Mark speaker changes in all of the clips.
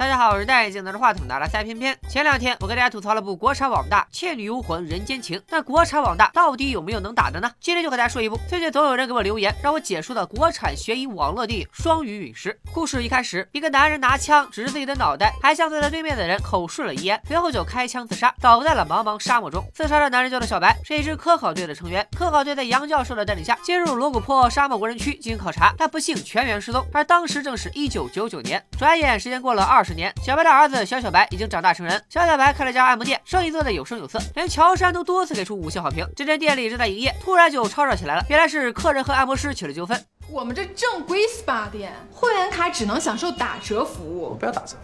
Speaker 1: 大家好，我是戴眼镜拿着话筒的拉塞偏偏。前两天我跟大家吐槽了部国产网大《倩女幽魂人间情》，那国产网大到底有没有能打的呢？今天就和大家说一部最近总有人给我留言让我解说的国产悬疑网络电影《双鱼陨石》。故事一开始，一个男人拿枪指着自己的脑袋，还向坐在对面的人口述了遗言，随后就开枪自杀，倒在了茫茫沙漠中。自杀的男人叫做小白，是一支科考队的成员。科考队在杨教授的带领下进入罗古坡沙漠无人区进行考察，但不幸全员失踪。而当时正是一九九九年，转眼时间过了二十年，小白的儿子。小小白已经长大成人，小小白开了家按摩店，生意做得有声有色，连乔杉都多次给出五星好评。这天店里正在营业，突然就吵吵起来了。原来是客人和按摩师起了纠纷。
Speaker 2: 我们这正规 SPA 店，会员卡只能享受打折服务。
Speaker 3: 我不要打折，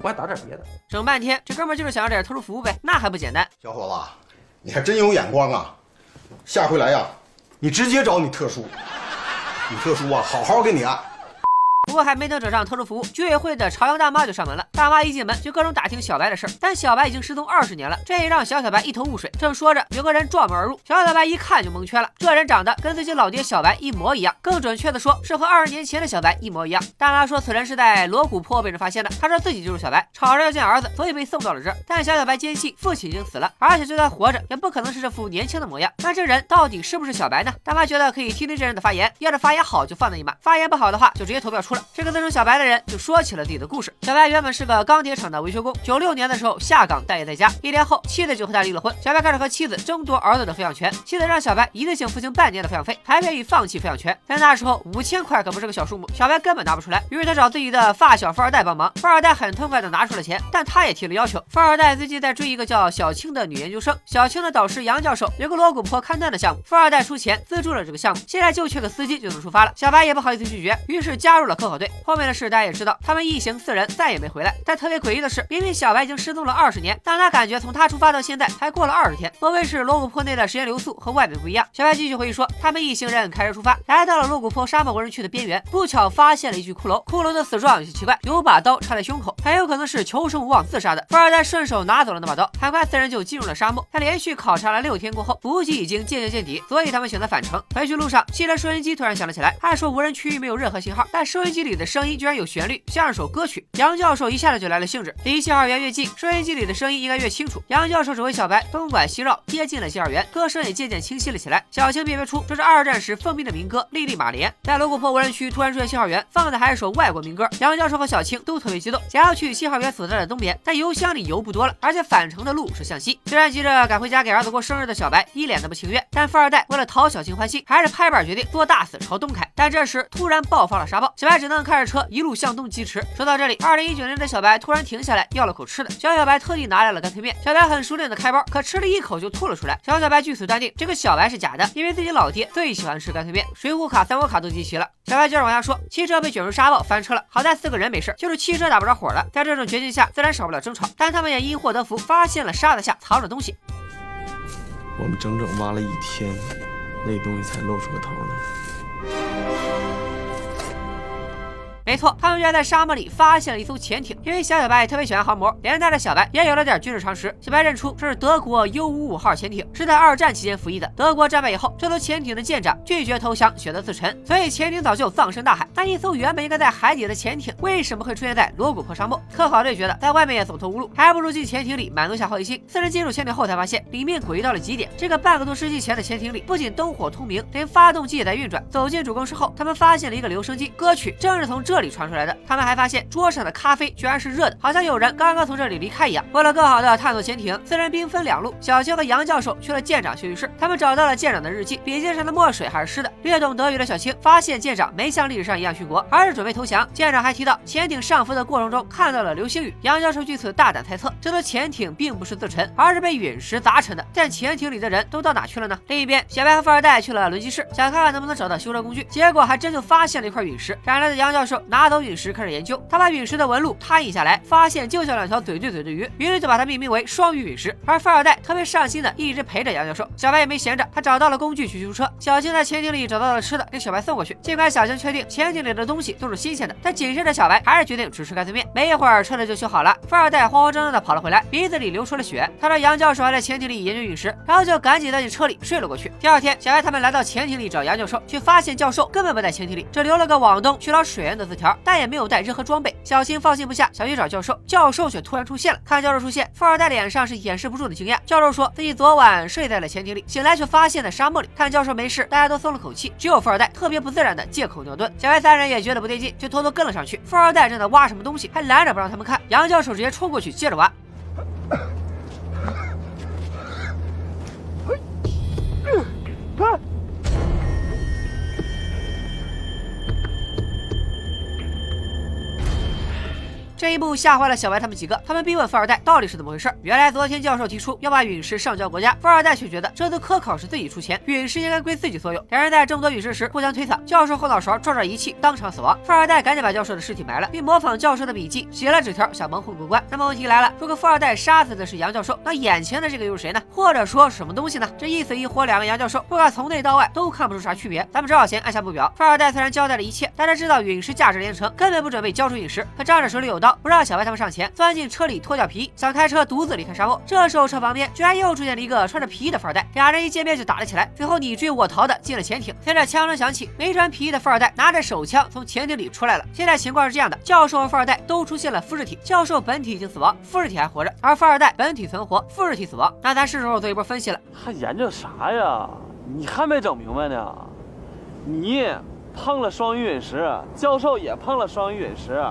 Speaker 3: 我还打点别的。
Speaker 1: 整半天，这哥们就是想要点特殊服务呗，那还不简单？
Speaker 4: 小伙子，你还真有眼光啊！下回来呀，你直接找你特殊，你特殊啊，好好给你按。
Speaker 1: 还没等整上特殊服务，居委会的朝阳大妈就上门了。大妈一进门就各种打听小白的事儿，但小白已经失踪二十年了，这也让小小白一头雾水。正说着，有个人撞门而入，小小白一看就蒙圈了。这人长得跟自己老爹小白一模一样，更准确的说是和二十年前的小白一模一样。大妈说此人是在罗古坡被人发现的，他说自己就是小白，吵着要见儿子，所以被送到了这儿。但小小白坚信父亲已经死了，而且就算活着也不可能是这副年轻的模样。那这人到底是不是小白呢？大妈觉得可以听听这人的发言，要是发言好就放他一马，发言不好的话就直接投票出了。这个自称小白。的人就说起了自己的故事。小白原本是个钢铁厂的维修工，九六年的时候下岗待业在家，一年后妻子就和他离了婚。小白开始和妻子争夺儿子的抚养权，妻子让小白一次性付清半年的抚养费，还愿意放弃抚养权。但那时候五千块可不是个小数目，小白根本拿不出来。于是他找自己的发小富二代帮忙，富二代很痛快的拿出了钱，但他也提了要求。富二代最近在追一个叫小青的女研究生，小青的导师杨教授有个锣鼓坡勘探的项目，富二代出钱资助了这个项目，现在就缺个司机就能出发了。小白也不好意思拒绝，于是加入了科考对。后面的事大家也知道，他们。一行四人再也没回来，但特别诡异的是，明明小白已经失踪了二十年，但他感觉从他出发到现在才过了二十天。莫非是罗古坡内的时间流速和外面不一样？小白继续回忆说，他们一行人开车出发，来到了罗古坡沙漠无人区的边缘，不巧发现了一具骷髅。骷髅的死状有些奇怪，有把刀插在胸口，很有可能是求生无望自杀的。富二代顺手拿走了那把刀。很快，四人就进入了沙漠。他连续考察了六天过后，补给已经渐渐见底，所以他们选择返程。回去路上，汽车收音机突然响了起来。按说无人区域没有任何信号，但收音机机里的声音居然有旋律，像是首歌曲。杨。教授一下子就来了兴致，离信号源越近，收音机里的声音应该越清楚。杨教授指挥小白东拐西绕，接近了信号源，歌声也渐渐清晰了起来。小青辨别出这是二战时奉命的民歌《莉莉玛莲》。在罗布泊无人区突然出现信号源，放的还是首外国民歌。杨教授和小青都特别激动，想要去信号源所在的东边，但油箱里油不多了，而且返程的路是向西。虽然急着赶回家给儿子过生日的小白一脸的不情愿，但富二代为了讨小青欢心，还是拍板决定做大死朝东开。但这时突然爆发了沙暴，小白只只能开着车一路向东疾驰。说到这里，二零一九年的小白。突然停下来，要了口吃的。小小白特地拿来了干脆面。小白很熟练的开包，可吃了一口就吐了出来。小小白据此断定，这个小白是假的，因为自己老爹最喜欢吃干脆面，水浒卡、三国卡都集齐了。小白接着往下说，汽车被卷入沙暴，翻车了。好在四个人没事，就是汽车打不着火了。在这种绝境下，自然少不了争吵，但他们也因祸得福，发现了沙子下藏着东西。
Speaker 5: 我们整整挖了一天，那东西才露出个头来。
Speaker 1: 没错，他们居然在沙漠里发现了一艘潜艇。因为小小白特别喜欢航模，连带着小白也有了点军事常识。小白认出这是德国 U 五五号潜艇，是在二战期间服役的。德国战败以后，这艘潜艇的舰长拒绝投降，选择自沉，所以潜艇早就葬身大海。但一艘原本应该在海底的潜艇，为什么会出现在罗古坡沙漠？科考队觉得在外面也走投无路，还不如进潜艇里满足下好奇心。四人进入潜艇后才发现，里面诡异到了极点。这个半个多世纪前的潜艇里，不仅灯火通明，连发动机也在运转。走进主控室后，他们发现了一个留声机，歌曲正是从这这里传出来的。他们还发现桌上的咖啡居然是热的，好像有人刚刚从这里离开一样。为了更好的探索潜艇，四人兵分两路。小青和杨教授去了舰长休息室，他们找到了舰长的日记，笔记上的墨水还是湿的。略懂德语的小青发现舰长没像历史上一样殉国，而是准备投降。舰长还提到潜艇上浮的过程中看到了流星雨。杨教授据此大胆猜测，这艘潜艇并不是自沉，而是被陨石砸沉的。但潜艇里的人都到哪去了呢？另一边，小白和富二代去了轮机室，想看看能不能找到修车工具，结果还真就发现了一块陨石。赶来的杨教授拿走陨石，开始研究。他把陨石的纹路拓印下来，发现就像两条嘴对嘴的鱼，于是就把它命名为双鱼陨石。而富二代特别上心的一直陪着杨教授，小白也没闲着，他找到了工具去修车。小青在潜艇里找到了吃的，给小白送过去。尽管小青确定潜艇里的东西都是新鲜的，但谨慎的小白还是决定只吃干脆面。没一会儿，车子就修好了。富二代慌慌张张的跑了回来，鼻子里流出了血。他说杨教授还在潜艇里研究陨石，然后就赶紧带进车里睡了过去。第二天，小白他们来到潜艇里找杨教授，却发现教授根本不在潜艇里，只留了个往东去捞水源的字条，但也没有带任何装备。小青放心不下，想去找教授，教授却突然出现了。看教授出现，富二代脸上是掩饰不住的惊讶。教授说自己昨晚睡在了潜艇里，醒来却发现在沙漠里。看教授没事，大家都松了口气，只有富二代特别不自然的借口尿遁。小白三人也觉得不对劲，就偷偷跟了上去。富二代正在挖什么东西，还拦着不让他们看。杨教授直接冲过去接着挖。这一幕吓坏了小白他们几个，他们逼问富二代到底是怎么回事。原来昨天教授提出要把陨石上交国家，富二代却觉得这次科考是自己出钱，陨石应该归自己所有。两人在争夺陨石时互相推搡，教授后脑勺撞上仪器，当场死亡。富二代赶紧把教授的尸体埋了，并模仿教授的笔记写了纸条，想蒙混过关。那么问题来了，如果富二代杀死的是杨教授，那眼前的这个又是谁呢？或者说什么东西呢？这一死一活两个杨教授，不管从内到外都看不出啥区别。咱们只好先按下不表。富二代虽然交代了一切，但他知道陨石价值连城，根本不准备交出陨石。他仗着手里有刀，不让小白他们上。前钻进车里脱掉皮，想开车独自离开沙漠。这时候车旁边居然又出现了一个穿着皮衣的富二代，俩人一见面就打了起来，最后你追我逃的进了潜艇。随着枪声响起，没穿皮衣的富二代拿着手枪从潜艇里出来了。现在情况是这样的：教授和富二代都出现了复制体，教授本体已经死亡，复制体还活着，而富二代本体存活，复制体死亡。那咱是时候做一波分析了。
Speaker 6: 还研究啥呀？你还没整明白呢。你碰了双鱼陨石，教授也碰了双鱼陨石。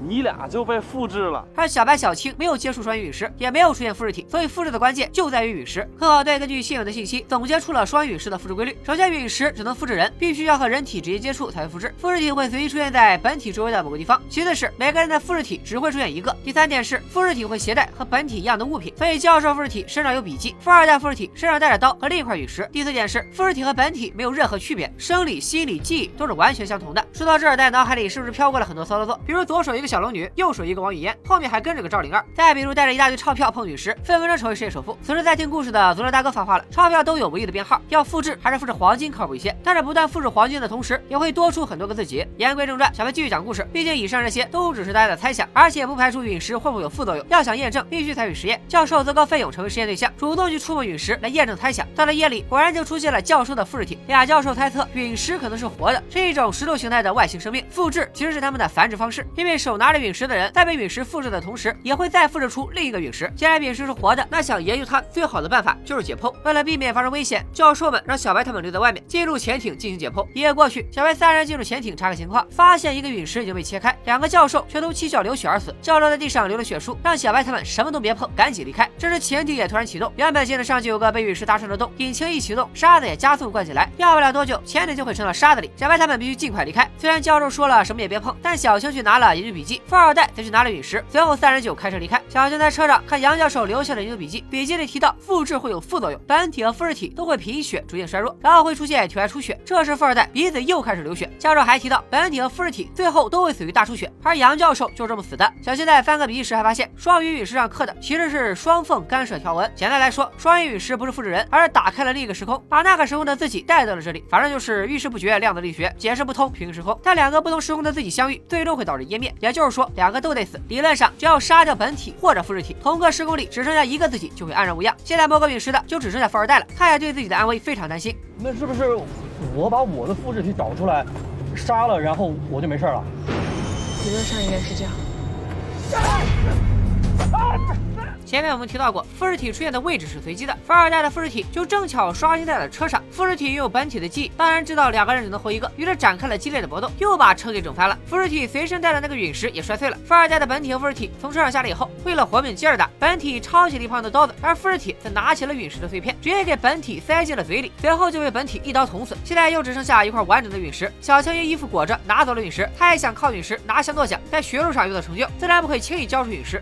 Speaker 6: 你俩就被复制了，
Speaker 1: 而小白、小青没有接触双鱼陨石，也没有出现复制体，所以复制的关键就在于陨石。科考队根据现有的信息总结出了双陨石的复制规律：首先，陨石只能复制人，必须要和人体直接接触才会复制，复制体会随机出现在本体周围的某个地方；其次是每个人的复制体只会出现一个；第三点是复制体会携带和本体一样的物品，所以教授复制体身上有笔记，富二代复制体身上带着刀和另一块陨石；第四点是复制体和本体没有任何区别，生理、心理、记忆都是完全相同的。说到这儿，在脑海里是不是飘过了很多骚操作？比如左手一个小龙女，右手一个王语嫣，后面还跟着个赵灵儿。再比如带着一大堆钞票碰陨石，分分钟成为世界首富。此时在听故事的足球大哥发话了：钞票都有唯一的编号，要复制还是复制黄金靠谱一些？但是不断复制黄金的同时，也会多出很多个自己。言归正传，小白继续讲故事。毕竟以上这些都只是大家的猜想，而且不排除陨石会不会有副作用。要想验证，必须采取实验。教授自告奋勇成为实验对象，主动去触摸陨石来验证猜想。到了夜里，果然就出现了教授的复制体。俩教授猜测陨石可能是活的，是一种石头形态的外星生命。复制其实是他们的繁殖方式，因为手拿着陨石的人。在被陨石复制的同时，也会再复制出另一个陨石。既然陨石是活的，那想研究它最好的办法就是解剖。为了避免发生危险，教授们让小白他们留在外面，进入潜艇进行解剖。一夜过去，小白三人进入潜艇查看情况，发现一个陨石已经被切开，两个教授却都七窍流血而死。教授在地上留了血书，让小白他们什么都别碰，赶紧离开。这时潜艇也突然启动，原本舰子上就有个被陨石搭成的洞，引擎一启动，沙子也加速灌进来，要不了多久，潜艇就会沉到沙子里。小白他们必须尽快离开。虽然教授说了什么也别碰，但小青去拿了研究笔记，富二代则去拿了陨石。随后三人就开车离开。小青在车上看杨教授留下的研究笔记，笔记里提到复制会有副作用，本体和复制体都会贫血，逐渐衰弱，然后会出现体外出血。这时富二代鼻子又开始流血。教授还提到本体和复制体最后都会死于大出血，而杨教授就是这么死的。小青在翻个笔记时还发现，双鱼陨石上刻的其实是双缝干涉条纹。简单来说，双鱼陨石不是复制人，而是打开了另一个时空，把那个时空的自己带到了这里。反正就是遇事不决，量子力学解释不通平行时空。但两个不同时空的自己相遇，最终会导致湮灭。也就是说，两个都得死。理论上，只要杀掉本体或者复制体，同个时空里只剩下一个自己就会安然无恙。现在摸个陨石的就只剩下富二代了，他也对自己的安危非常担心。
Speaker 7: 那是不是我把我的复制体找出来，杀了，然后我就没事了？
Speaker 2: 理论上应该是这样。
Speaker 1: 前面我们提到过，复制体出现的位置是随机的。富二代的复制体就正巧刷新在了车上。复制体拥有本体的记忆，当然知道两个人只能活一个，于是展开了激烈的搏斗，又把车给整翻了。复制体随身带的那个陨石也摔碎了。富二代的本体和复制体从车上下来以后，为了活命接着打，本体抄起了一旁的刀子，而复制体则拿起了陨石的碎片，直接给本体塞进了嘴里，随后就被本体一刀捅死。现在又只剩下一块完整的陨石。小青因衣服裹着拿走了陨石，他也想靠陨石拿下诺奖，在学术上有所成就，自然不会轻易交出陨石。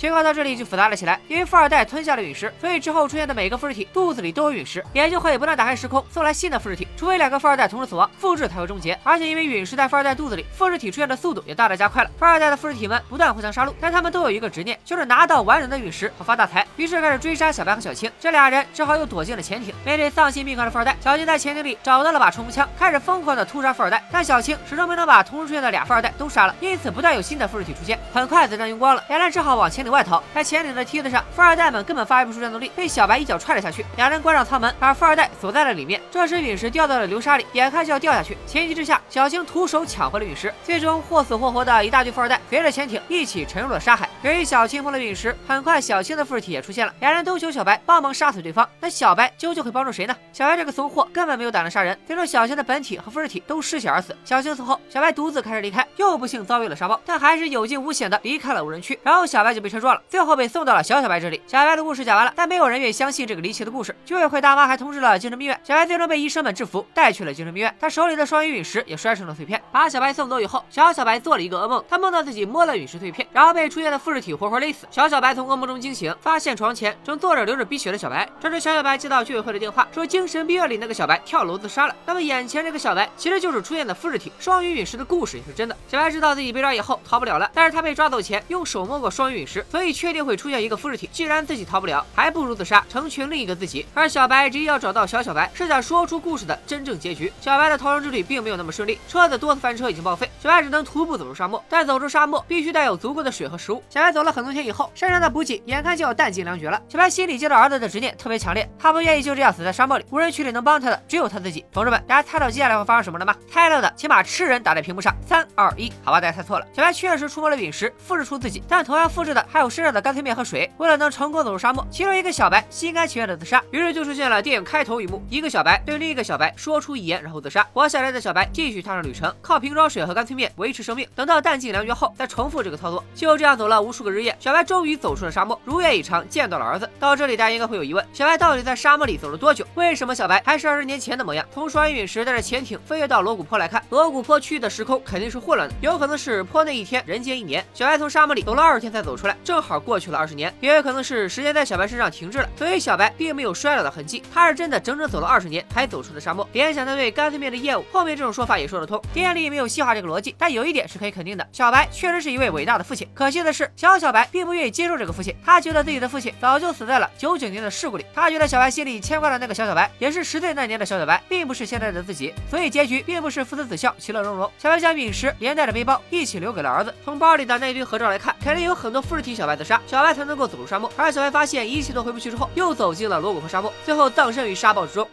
Speaker 1: 情况到这里就复杂了起来，因为富二代吞下了陨石，所以之后出现的每个复制体肚子里都有陨石，眼睛会不断打开时空，送来新的复制体。除非两个富二代同时死亡，复制才会终结。而且因为陨石在富二代肚子里，复制体出现的速度也大大加快了。富二代的复制体们不断互相杀戮，但他们都有一个执念，就是拿到完整的陨石和发大财。于是开始追杀小白和小青，这俩人只好又躲进了潜艇。面对丧心病狂的富二代，小青在潜艇里找到了把冲锋枪，开始疯狂的突杀富二代。但小青始终没能把同时出现的俩富二代都杀了，因此不断有新的复制体出现。很快子弹用光了，两人只好往潜外逃。在潜艇的梯子上，富二代们根本发挥不出战斗力，被小白一脚踹了下去。两人关上舱门，把富二代锁在了里面。这时陨石掉到了流沙里，眼看就要掉下去，情急之下，小青徒手抢回了陨石。最终或死或活的一大堆富二代随着潜艇一起沉入了沙海。由于小青碰了陨石，很快小青的复制体也出现了。两人都求小白帮忙杀死对方，那小白究竟会帮助谁呢？小白这个怂货根本没有胆量杀人，最终小青的本体和复制体都失血而死。小青死后，小白独自开始离开，又不幸遭遇了沙暴，但还是有惊无险的离开了无人区。然后小白就被车撞了，最后被送到了小小白这里。小白的故事讲完了，但没有人愿意相信这个离奇的故事。居委会大妈还通知了精神病院，小白最终被医生们制服，带去了精神病院。他手里的双鱼陨石也摔成了碎片。把小白送走以后，小小白做了一个噩梦，他梦到自己摸了陨石碎片，然后被出现的复制体活活勒死。小小白从噩梦中惊醒，发现床前正坐着流着鼻血的小白。这时小小白接到居委会的电话，说精神病院里那个小白跳楼自杀了。那么眼前这个小白其实就是出现的复制体，双鱼陨石的故事也是真的。小白知道自己被抓以后逃不了了，但是他被抓走前用手摸过双鱼陨石，所以确定会出现一个复制体。既然自己逃不了，还不如自杀，成全另一个自己。而小白执意要找到小小白，是想说出故事的真正结局。小白的逃生之旅并没有那么顺利，车子多次翻车已经报废，小白只能徒步走出沙漠。但走出沙漠必须带有足够的水和食物。小白走了很多天以后，身上的补给眼看就要弹尽粮绝了。小白心里接到儿子的执念特别强烈，他不愿意就这样死在沙漠里。无人区里能帮他的只有他自己。同志们，大家猜到接下来会发生什么了吗？猜到的请把吃人打在屏幕上。三二一，好吧，大家猜错了。小白确实触摸了陨石，复制出自己，但同样复制的还还有身上的干脆面和水。为了能成功走出沙漠，其中一个小白心甘情愿的自杀，于是就出现了电影开头一幕：一个小白对另一个小白说出遗言，然后自杀。活下来的小白继续踏上旅程，靠瓶装水和干脆面维持生命。等到弹尽粮绝后，再重复这个操作。就这样走了无数个日夜，小白终于走出了沙漠，如愿以偿见到了儿子。到这里，大家应该会有疑问：小白到底在沙漠里走了多久？为什么小白还是二十年前的模样？从双鱼陨石带着潜艇飞跃到罗古坡来看，罗古坡区域的时空肯定是混乱的，有可能是坡内一天，人间一年。小白从沙漠里走了二十天才走出来，正好过去了二十年。也有可能是时间在小白身上停滞了，所以小白并没有衰老的痕迹。他是真的整整走了二十年才走出的沙漠。联想他对干脆面的厌恶，后面这种说法也说得通。电影里没有细化这个逻辑，但有一点是可以肯定的：小白确实是一位伟大的父亲。可惜的是，小小白并不愿意接受这个父亲，他觉得自己的父亲早就死在了九九年的事故里。他觉得小白心里牵挂的那个小小白，也是十岁那年的小小白，并不是现在的自己。所以结局并不是父慈子孝、其乐融融。小白将陨石连带着背包一起留给了儿子。从包里的那一堆合照来看，肯定有很多复制体小白自杀，小白才能够走出沙漠。而小白发现一切都回不去之后，又走进了罗古河沙漠，最后葬身于沙暴之中。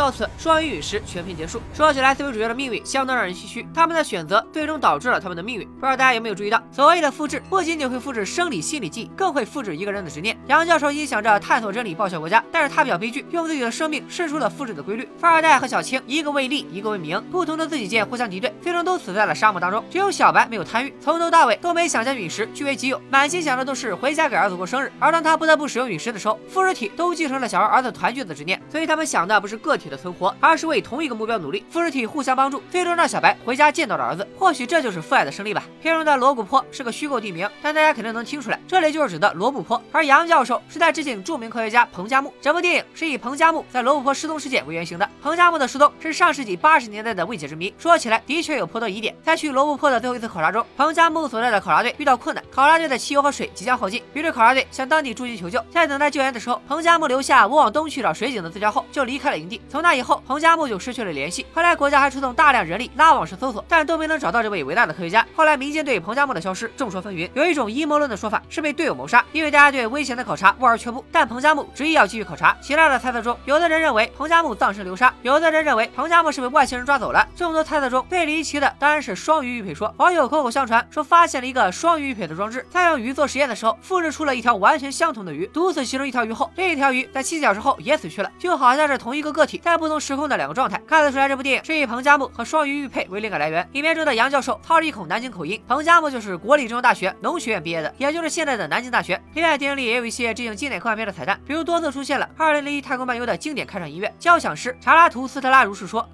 Speaker 1: 到此，双鱼陨石全片结束。说起来，四位主角的命运相当让人唏嘘，他们的选择最终导致了他们的命运。不知道大家有没有注意到，所谓的复制不仅仅会复制生理、心理记忆，更会复制一个人的执念。杨教授一心想着探索真理、报效国家，但是他比较悲剧，用自己的生命试出了复制的规律。富二代和小青，一个为利，一个为名，不同的自己间互相敌对，最终都死在了沙漠当中。只有小白没有贪欲，从头到尾都没想将陨石据为己有，满心想的都是回家给儿子过生日。而当他不得不使用陨石的时候，复制体都继承了想让儿子团聚的执念，所以他们想的不是个体的存活，而是为同一个目标努力。复制体互相帮助，最终让小白回家见到了儿子。或许这就是父爱的胜利吧。片中的罗布泊是个虚构地名，但大家肯定能听出来，这里就是指的罗布泊。而杨教授是在致敬著名科学家彭加木。整部电影是以彭加木在罗布泊失踪事件为原型的。彭加木的失踪是上世纪八十年代的未解之谜，说起来的确有颇多疑点。在去罗布泊的最后一次考察中，彭加木所在的考察队遇到困难，考察队的汽油和水即将耗尽，于是考察队向当地驻军求救。在等待救援的时候，彭加木留下我往东去找水井的字条后，就离开了营地。从那以后，彭加木就失去了联系。后来国家还出动大量人力拉网式搜索，但都没能找到这位伟大的科学家。后来民间对彭加木的消失众说纷纭，有一种阴谋论的说法是被队友谋杀，因为大家对危险的考察望而却步。但彭加木执意要继续考察。其他的猜测中，有的人认为彭加木葬身流沙，有的人认为彭加木是被外星人抓走了。众多猜测中最离奇的当然是双鱼玉佩说。网友口口相传说发现了一个双鱼玉佩的装置，在用鱼做实验的时候，复制出了一条完全相同的鱼。毒死其中一条鱼后，另一条鱼在七小时后也死去了，就好像是同一个个体在不同时空的两个状态。看得出来，这部电影是以彭加木和双鱼玉佩为灵感来源。影片中的杨教授操着一口南京口音，彭加木就是国立中央大学农学院毕业的，也就是现在的南京大学。另外，电影里也有一些致敬经典科幻片的彩蛋，比如多次出现了《二零零一太空漫游》的经典开场音乐，交响诗查拉图斯特拉如是说。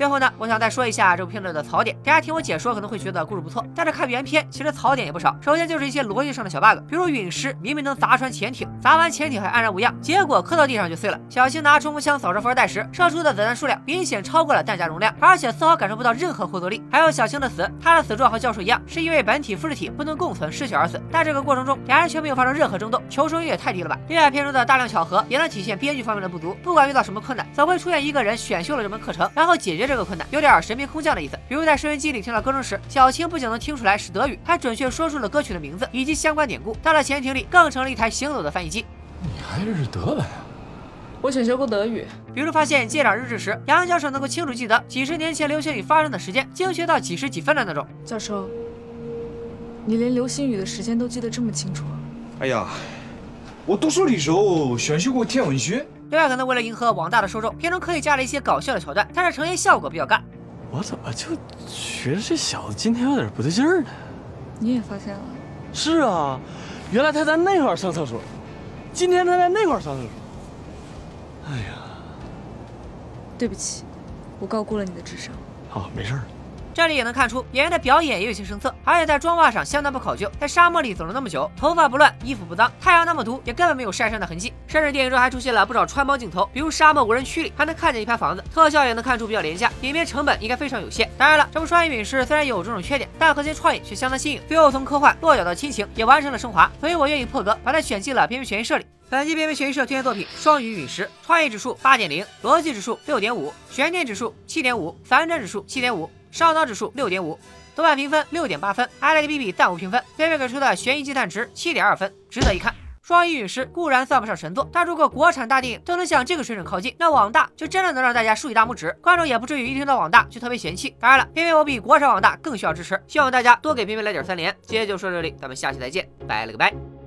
Speaker 1: 最后呢，我想再说一下这部片子的槽点。大家听我解说可能会觉得故事不错，但是看原片其实槽点也不少。首先就是一些逻辑上的小 bug，比如陨石明明能砸穿潜艇，砸完潜艇还安然无恙，结果磕到地上就碎了。小青拿冲锋枪扫射富二代时，射出的子弹数量明显超过了弹夹容量，而且丝毫感受不到任何后坐力。还有小青的死，他的死状和教授一样，是因为本体复制体不能共存失血而死。但这个过程中，俩人却没有发生任何争斗，求生欲也太低了吧！另外，片中的大量巧合也能体现编剧方面的不足。不管遇到什么困难，总会出现一个人选修了这门课程，然后解决这个困难，有点神兵空降的意思。比如在收音机里听到歌声时，小青不仅能听出来是德语，还准确说出了歌曲的名字以及相关典故。到了潜艇里，更成了一台行走的翻译机。
Speaker 5: 你还认识德文啊？
Speaker 2: 我选修过德语。
Speaker 1: 比如发现舰长日志时，杨教授能够清楚记得几十年前流星雨发生的时间，精确到几十几分的那种。
Speaker 2: 教授，你连流星雨的时间都记得这么清楚？
Speaker 8: 哎呀，我读书的时候选修过天文学。
Speaker 1: 另外，可能为了迎合网大的受众，片中刻意加了一些搞笑的桥段，但是呈现效果比较尬。
Speaker 5: 我怎么就觉得这小子今天有点不对劲儿呢？
Speaker 2: 你也发现了？
Speaker 6: 是啊，原来他在那块儿上厕所，今天他在那块儿上厕所。哎呀，
Speaker 2: 对不起，我高估了你的智商。
Speaker 5: 好，没事儿。
Speaker 1: 这里也能看出演员的表演也有些生涩，而且在妆发上相当不考究。在沙漠里走了那么久，头发不乱，衣服不脏，太阳那么毒，也根本没有晒伤的痕迹。甚至电影中还出现了不少穿帮镜头，比如沙漠无人区里还能看见一排房子，特效也能看出比较廉价，影片成本应该非常有限。当然了，这部《双鱼陨石》虽然有种种缺点，但核心创意却相当新颖，最后从科幻落脚到亲情，也完成了升华，所以我愿意破格把它选进了边缘悬疑社里。本期边缘悬疑社推荐作品《双鱼陨石》，创意指数八点零，逻辑指数六点五，悬念指数七点五，反转指数七点五。烧脑指数六点五，豆瓣评分六点八分，IMDB 暂无评分，片片给出的悬疑惊叹值七点二分，值得一看。双鱼陨石固然算不上神作，但如果国产大电影都能向这个水准靠近，那网大就真的能让大家竖起大拇指，观众也不至于一听到网大就特别嫌弃。当然了，偏偏我比国产网大更需要支持，希望大家多给偏偏来点三连。今天就说到这里，咱们下期再见，拜了个拜。